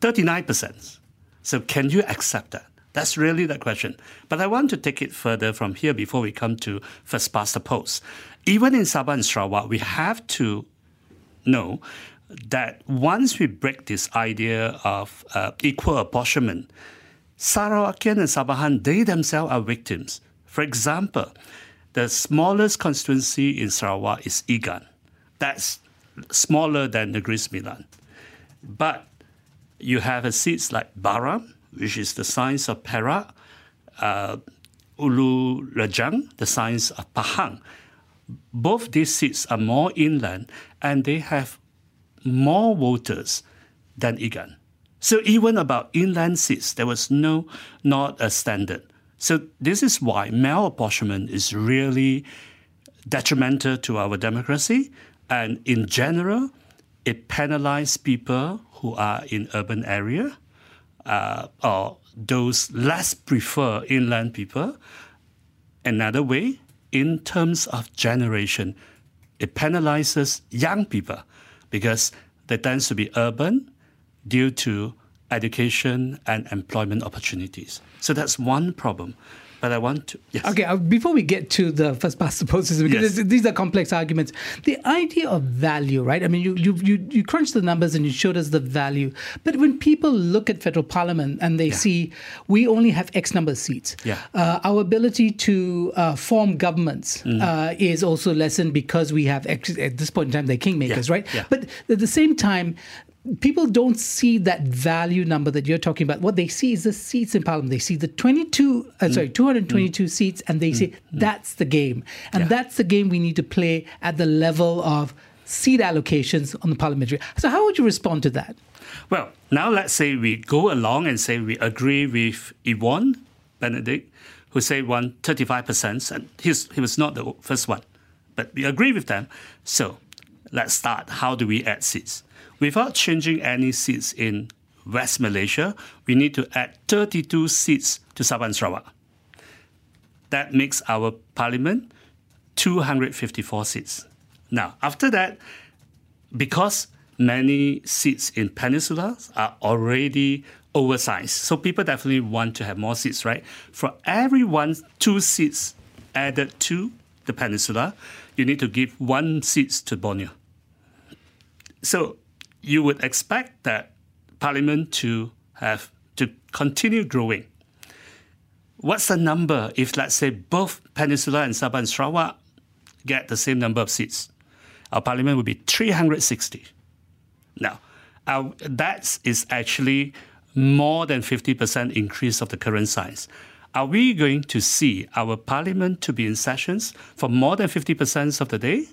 39%. So can you accept that? That's really the question. But I want to take it further from here before we come to first past the post. Even in Sabah and Sarawak, we have to know that once we break this idea of uh, equal apportionment, Sarawakian and Sabahan, they themselves are victims. For example, the smallest constituency in Sarawak is Igan. That's smaller than Negeri Sembilan. But you have a seats like Baram, which is the size of Perak, uh, Ulu Rejang, the size of Pahang. Both these seats are more inland and they have more voters than Igan. So even about inland seats, there was no not a standard. So this is why malapportionment is really detrimental to our democracy, and in general, it penalizes people who are in urban area uh, or those less prefer inland people. Another way, in terms of generation, it penalizes young people because they tend to be urban due to education and employment opportunities. So that's one problem but I want to. Yes. Okay, uh, before we get to the first past the post system, because yes. these are complex arguments, the idea of value, right? I mean, you, you, you, you crunch the numbers and you showed us the value. But when people look at federal parliament and they yeah. see we only have X number of seats, yeah. Uh, our ability to uh, form governments mm. uh, is also lessened because we have, X, at this point in time, they're kingmakers, yeah. right? Yeah. But at the same time, people don't see that value number that you're talking about. What they see is the seats in parliament. They see the 22, uh, mm. sorry, 222 mm. seats, and they mm. say that's the game, and yeah. that's the game we need to play at the level of seat allocations on the parliamentary. So, how would you respond to that? Well, now let's say we go along and say we agree with Ewon Benedick, who say won 35%, and he's, he was not the first one, but we agree with them. So, let's start. How do we add seats? Without changing any seats in West Malaysia, we need to add 32 seats to Sabah and Sarawak. That makes our parliament 254 seats. Now, after that, because many seats in Peninsula are already oversized, so people definitely want to have more seats, right? For every one, two seats added to the Peninsula, you need to give one seat to Borneo. So you would expect that Parliament to have to continue growing. What's the number if, let's say, both Peninsula and Sabah and Sarawak get the same number of seats? Our Parliament would be 360. Now, our, that is actually more than 50% increase of the current size. Are we going to see our Parliament to be in sessions for more than 50% of the day?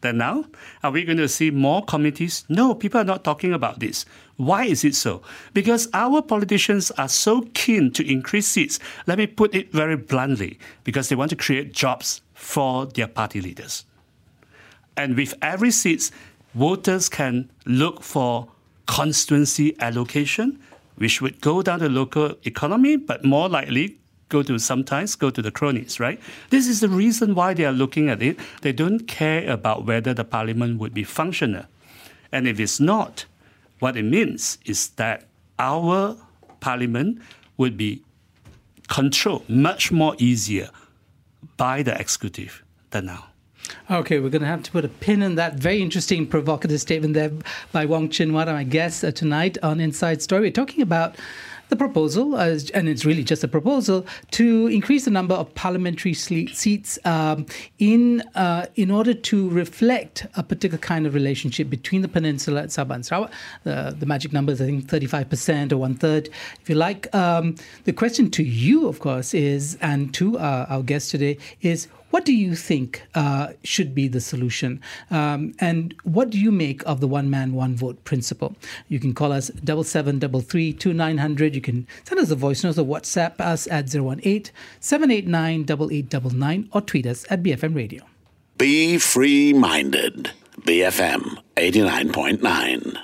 Than now? Are we going to see more committees? No, people are not talking about this. Why is it so? Because our politicians are so keen to increase seats. Let me put it very bluntly because they want to create jobs for their party leaders. And with every seat, voters can look for constituency allocation, which would go down the local economy, but more likely go to sometimes go to the cronies, right? This is the reason why they are looking at it. They don't care about whether the parliament would be functional. And if it's not, What it means is that our parliament would be controlled much more easier by the executive than now. Okay, we're going to have to put a pin in that very interesting, provocative statement there by Wong Chin Huat, my guest uh, tonight on Inside Story. We're talking about the proposal, uh, and it's really just a proposal, to increase the number of parliamentary seats um, in uh, in order to reflect a particular kind of relationship between the peninsula and Sabah and Sarawak. Uh, the magic number is, I think, 35% or one third, if you like. Um, the question to you, of course, is, and to uh, our guest today, is what do you think uh, should be the solution? Um, and what do you make of the one man, one vote principle? You can call us double seven double three two nine hundred. You can send us a voice note or WhatsApp us at 018 789 8899 or tweet us at BFM Radio. Be free minded. BFM 89.9.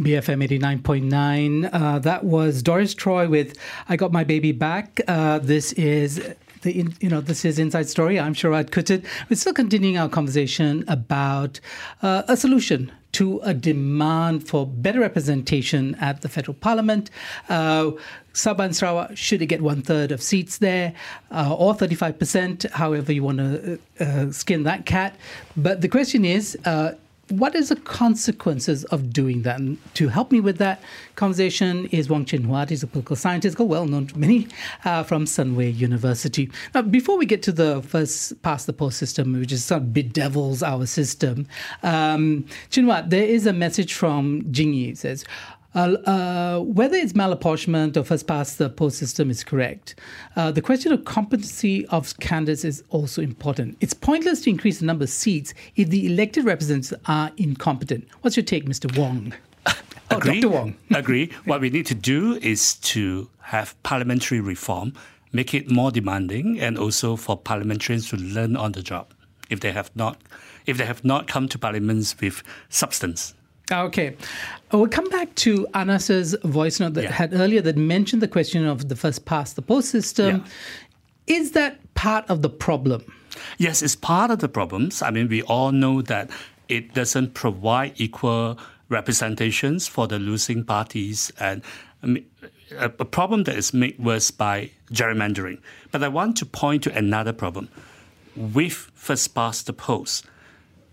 BFM 89.9. Uh, that was Doris Troy with I Got My Baby Back. Uh, this is the you know this is Inside Story. I'm Sharaad Kuttan. We're still continuing our conversation about uh, a solution to a demand for better representation at the federal parliament. Uh, Sabah Sarawak should it get one third of seats there, uh, or 35%, however you want to uh, skin that cat. But the question is, uh, what is the consequences of doing that? And to help me with that conversation is Wong Chin Huat. He's a political scientist, well known to many uh, from Sunway University. Now, before we get to the first past the post system, which is sort of bedevils our system, um, Chin Huat, there is a message from Jingyi. It says, uh, whether it's malapportionment or first past the post system is correct, uh, the question of competency of candidates is also important. It's pointless to increase the number of seats if the elected representatives are incompetent. What's your take, Mr. Wong? Oh, agree. Dr. Wong. agree. What we need to do is to have parliamentary reform, make it more demanding, and also for parliamentarians to learn on the job if they have not if they have not come to parliaments with substance. Ah, okay. We'll come back to Anas's voice note that yeah. had earlier that mentioned the question of the first past the post system. Yeah. Is that part of the problem? Yes, it's part of the problems. I mean, we all know that it doesn't provide equal representations for the losing parties and a problem that is made worse by gerrymandering. But I want to point to another problem. With first past the post,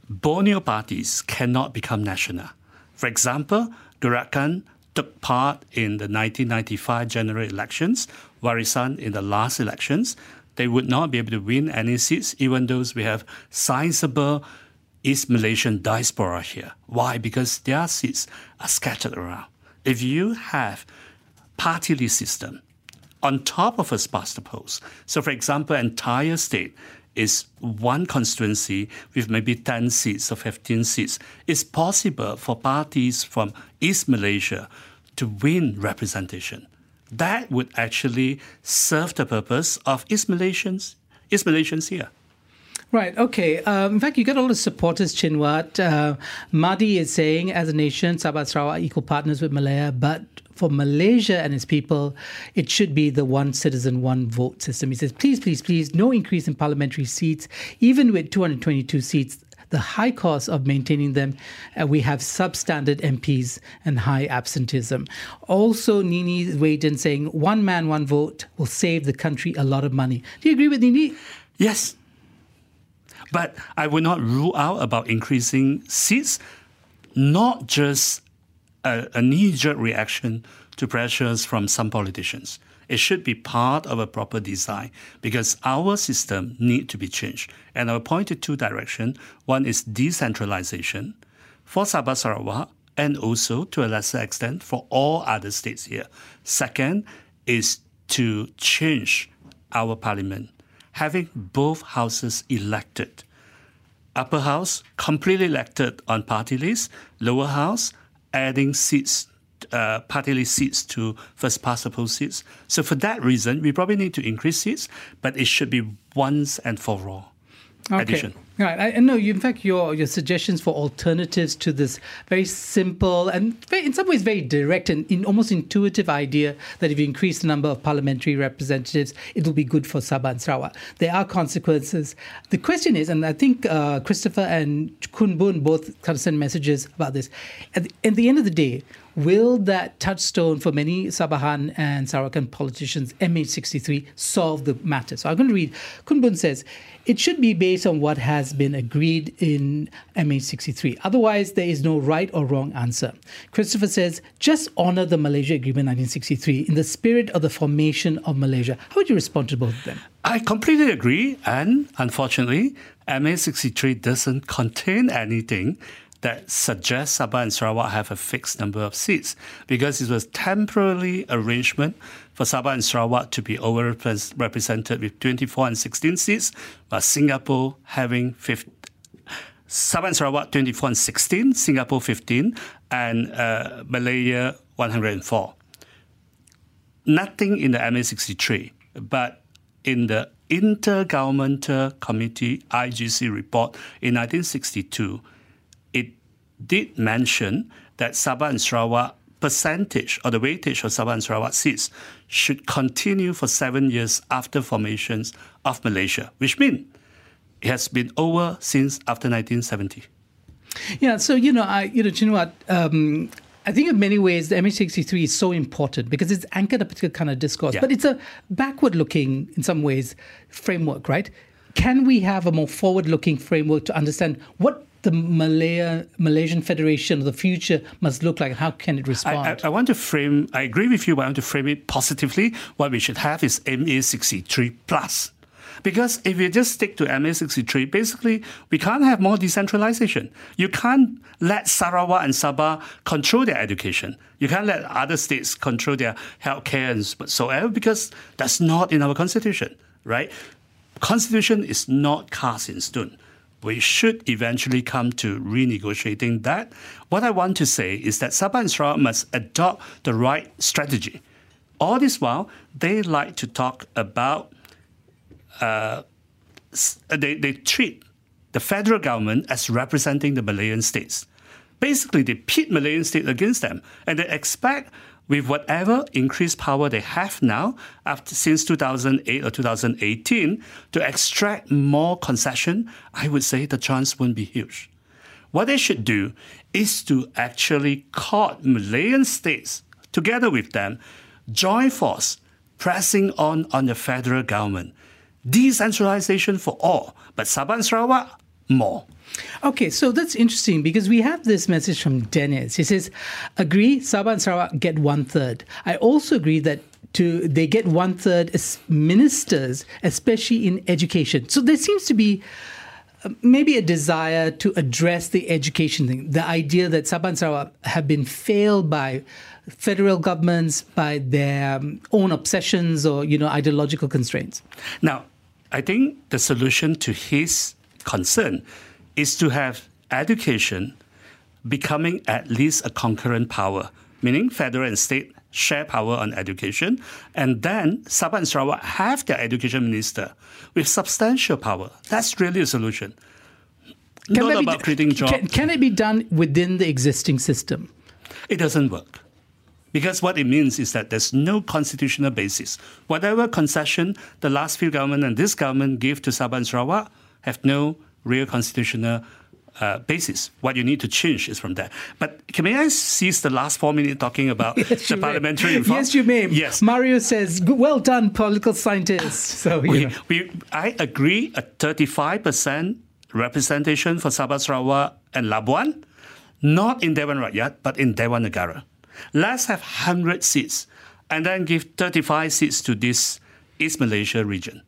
Borneo parties cannot become national. For example, Gerakan took part in the 1995 general elections, Warisan in the last elections. They would not be able to win any seats, even though we have sizable East Malaysian diaspora here. Why? Because their seats are scattered around. If you have party list system on top of a sparse post, so for example, entire state is one constituency with maybe 10 seats or 15 seats, it's possible for parties from East Malaysia to win representation. That would actually serve the purpose of East Malaysians, East Malaysians here. Right. Okay. Um, in fact, you got all the supporters, Chin Huat. Uh, Mahdi is saying, as a nation, Sabah Sarawak are equal partners with Malaya, but for Malaysia and its people, it should be the one citizen, one vote system. He says, please, please, please, no increase in parliamentary seats, even with 222 seats. The high cost of maintaining them, uh, we have substandard MPs and high absenteeism. Also, Nini weighed in saying one man, one vote will save the country a lot of money. Do you agree with Nini? Yes. But I would not rule out about increasing seats, not just a, a knee jerk reaction to pressures from some politicians. It should be part of a proper design because our system need to be changed. And I'll point to two directions. One is decentralization for Sabah Sarawak and also to a lesser extent for all other states here. Second is to change our parliament, having both houses elected. Upper house completely elected on party list, lower house adding seats, uh, party list seats to first past the post seats. So for that reason, we probably need to increase seats, but it should be once and for all. Okay. Addition. Right. I, know. In fact, your your suggestions for alternatives to this very simple and very, in some ways very direct and in almost intuitive idea that if you increase the number of parliamentary representatives, it will be good for Sabah and Sarawak. There are consequences. The question is, and I think uh, Christopher and Kun Boon both kind of sent messages about this. At the, at the end of the day, Will that touchstone for many Sabahan and Sarawakan politicians, MA63, solve the matter? So I'm going to read. Kun Boon says, it should be based on what has been agreed in MA63. Otherwise, there is no right or wrong answer. Christopher says, just honor the Malaysia Agreement 1963 in the spirit of the formation of Malaysia. How would you respond to both of them? I completely agree. And unfortunately, MH63 doesn't contain anything that suggests Sabah and Sarawak have a fixed number of seats because it was temporary arrangement for Sabah and Sarawak to be overrepresented with 24 and 16 seats, but Singapore having 15, Sabah and Sarawak 24 and 16, Singapore 15, and uh, Malaya 104. Nothing in the MA63, but in the Intergovernmental Committee IGC report in 1962, did mention that Sabah and Sarawak percentage or the weightage of Sabah and Sarawak seats should continue for seven years after formations of Malaysia, which means it has been over since after 1970. Yeah, so you know, I you know, you know what? Um, I think in many ways the MA63 is so important because it's anchored a particular kind of discourse, yeah. but it's a backward-looking, in some ways, framework, right? Can we have a more forward-looking framework to understand what the Malaya, Malaysian Federation of the future must look like? How can it respond? I, I, I, want to frame, I agree with you, but I want to frame it positively. What we should have is MA63 plus. Because if you just stick to MA63, basically, we can't have more decentralization. You can't let Sarawak and Sabah control their education. You can't let other states control their healthcare and whatsoever because that's not in our constitution, right? Constitution is not cast in stone we should eventually come to renegotiating that. What I want to say is that Sabah and Sarawak must adopt the right strategy. All this while, they like to talk about, uh, they, they treat the federal government as representing the Malayan states. Basically, they pit Malayan states against them, and they expect with whatever increased power they have now after since 2008 or 2018 to extract more concession, I would say the chance wouldn't be huge. What they should do is to actually call Malayan states together with them, join force, pressing on on the federal government. Decentralization for all, but Sabah and Sarawak, more. Okay, so that's interesting because we have this message from Dennis. He says, agree, Sabah and Sarawak get one third. I also agree that to they get one third as ministers, especially in education. So there seems to be uh, maybe a desire to address the education thing, the idea that Sabah and Sarawak have been failed by federal governments, by their um, own obsessions or you know ideological constraints. Now, I think the solution to his concern is to have education becoming at least a concurrent power, meaning federal and state share power on education, and then Sabah and Sarawak have their education minister with substantial power. That's really a solution. Can Not about creating jobs. Can, can it be done within the existing system? It doesn't work. Because what it means is that there's no constitutional basis. Whatever concession the last few government and this government give to Sabah and Sarawak have no real constitutional uh, basis. What you need to change is from that. But can may I seize the last four minutes talking about yes, the parliamentary may. reform? Yes, you may. Yes. Mario says, "Well done, political scientists." So we, we, I agree. A thirty-five percent representation for Sabah Sarawak and Labuan, not in Dewan Rakyat, but in Dewan Negara. Let's have hundred seats, and then give thirty-five seats to this East Malaysia region.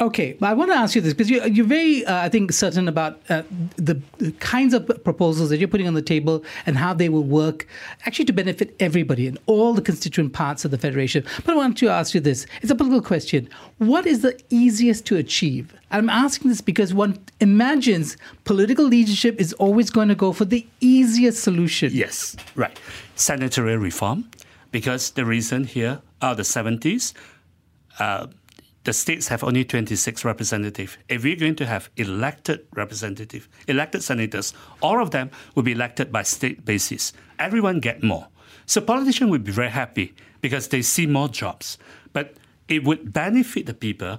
Okay, I want to ask you this because you, you're very, uh, I think, certain about uh, the, the, kinds of proposals that you're putting on the table and how they will work actually to benefit everybody and all the constituent parts of the Federation. But I want to ask you this it's a political question. What is the easiest to achieve? I'm asking this because one imagines political leadership is always going to go for the easiest solution. Yes, right. Sanitary reform, because the reason here are the 70s. Uh, the states have only 26 representatives. If we're going to have elected representative, elected senators, all of them will be elected by state basis. Everyone get more. So politicians would be very happy because they see more jobs. But it would benefit the people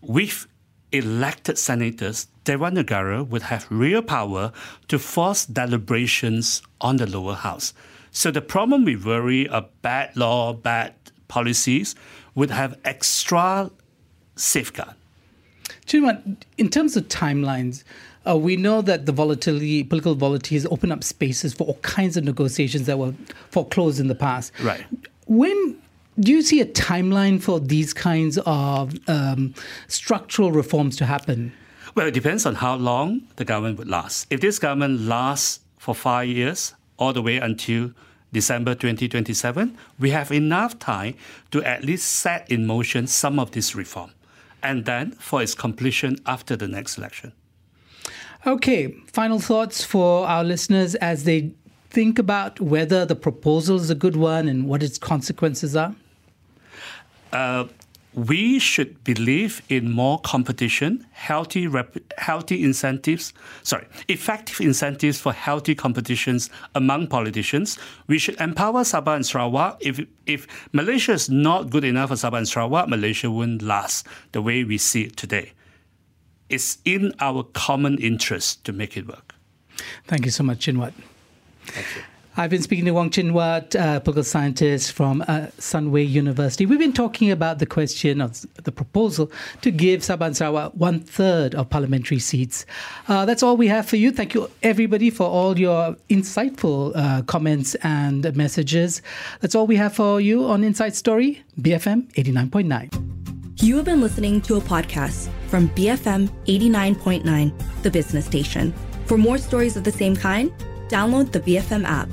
with elected senators. Dewan Negara would have real power to force deliberations on the lower house. So the problem we worry of bad law, bad policies would have extra safeguard. Chin in terms of timelines, uh, we know that the volatility, political volatility, has opened up spaces for all kinds of negotiations that were foreclosed in the past. Right. When do you see a timeline for these kinds of um, structural reforms to happen? Well, it depends on how long the government would last. If this government lasts for five years, all the way until December 2027, we have enough time to at least set in motion some of this reform, and then for its completion after the next election. Okay, final thoughts for our listeners as they think about whether the proposal is a good one and what its consequences are? Uh, we should believe in more competition, healthy, rep- healthy incentives, sorry, effective incentives for healthy competitions among politicians. We should empower Sabah and Sarawak. If, if Malaysia is not good enough for Sabah and Sarawak, Malaysia wouldn't last the way we see it today. It's in our common interest to make it work. Thank you so much, Chin Huat. Thank you. I've been speaking to Wong Chin Huat, uh, political scientist from uh, Sunway University. We've been talking about the question of the proposal to give Sabah and Sarawak one third of parliamentary seats. Uh, that's all we have for you. Thank you, everybody, for all your insightful uh, comments and messages. That's all we have for you on Inside Story, BFM 89.9. You have been listening to a podcast from BFM 89.9, the business station. For more stories of the same kind, download the BFM app.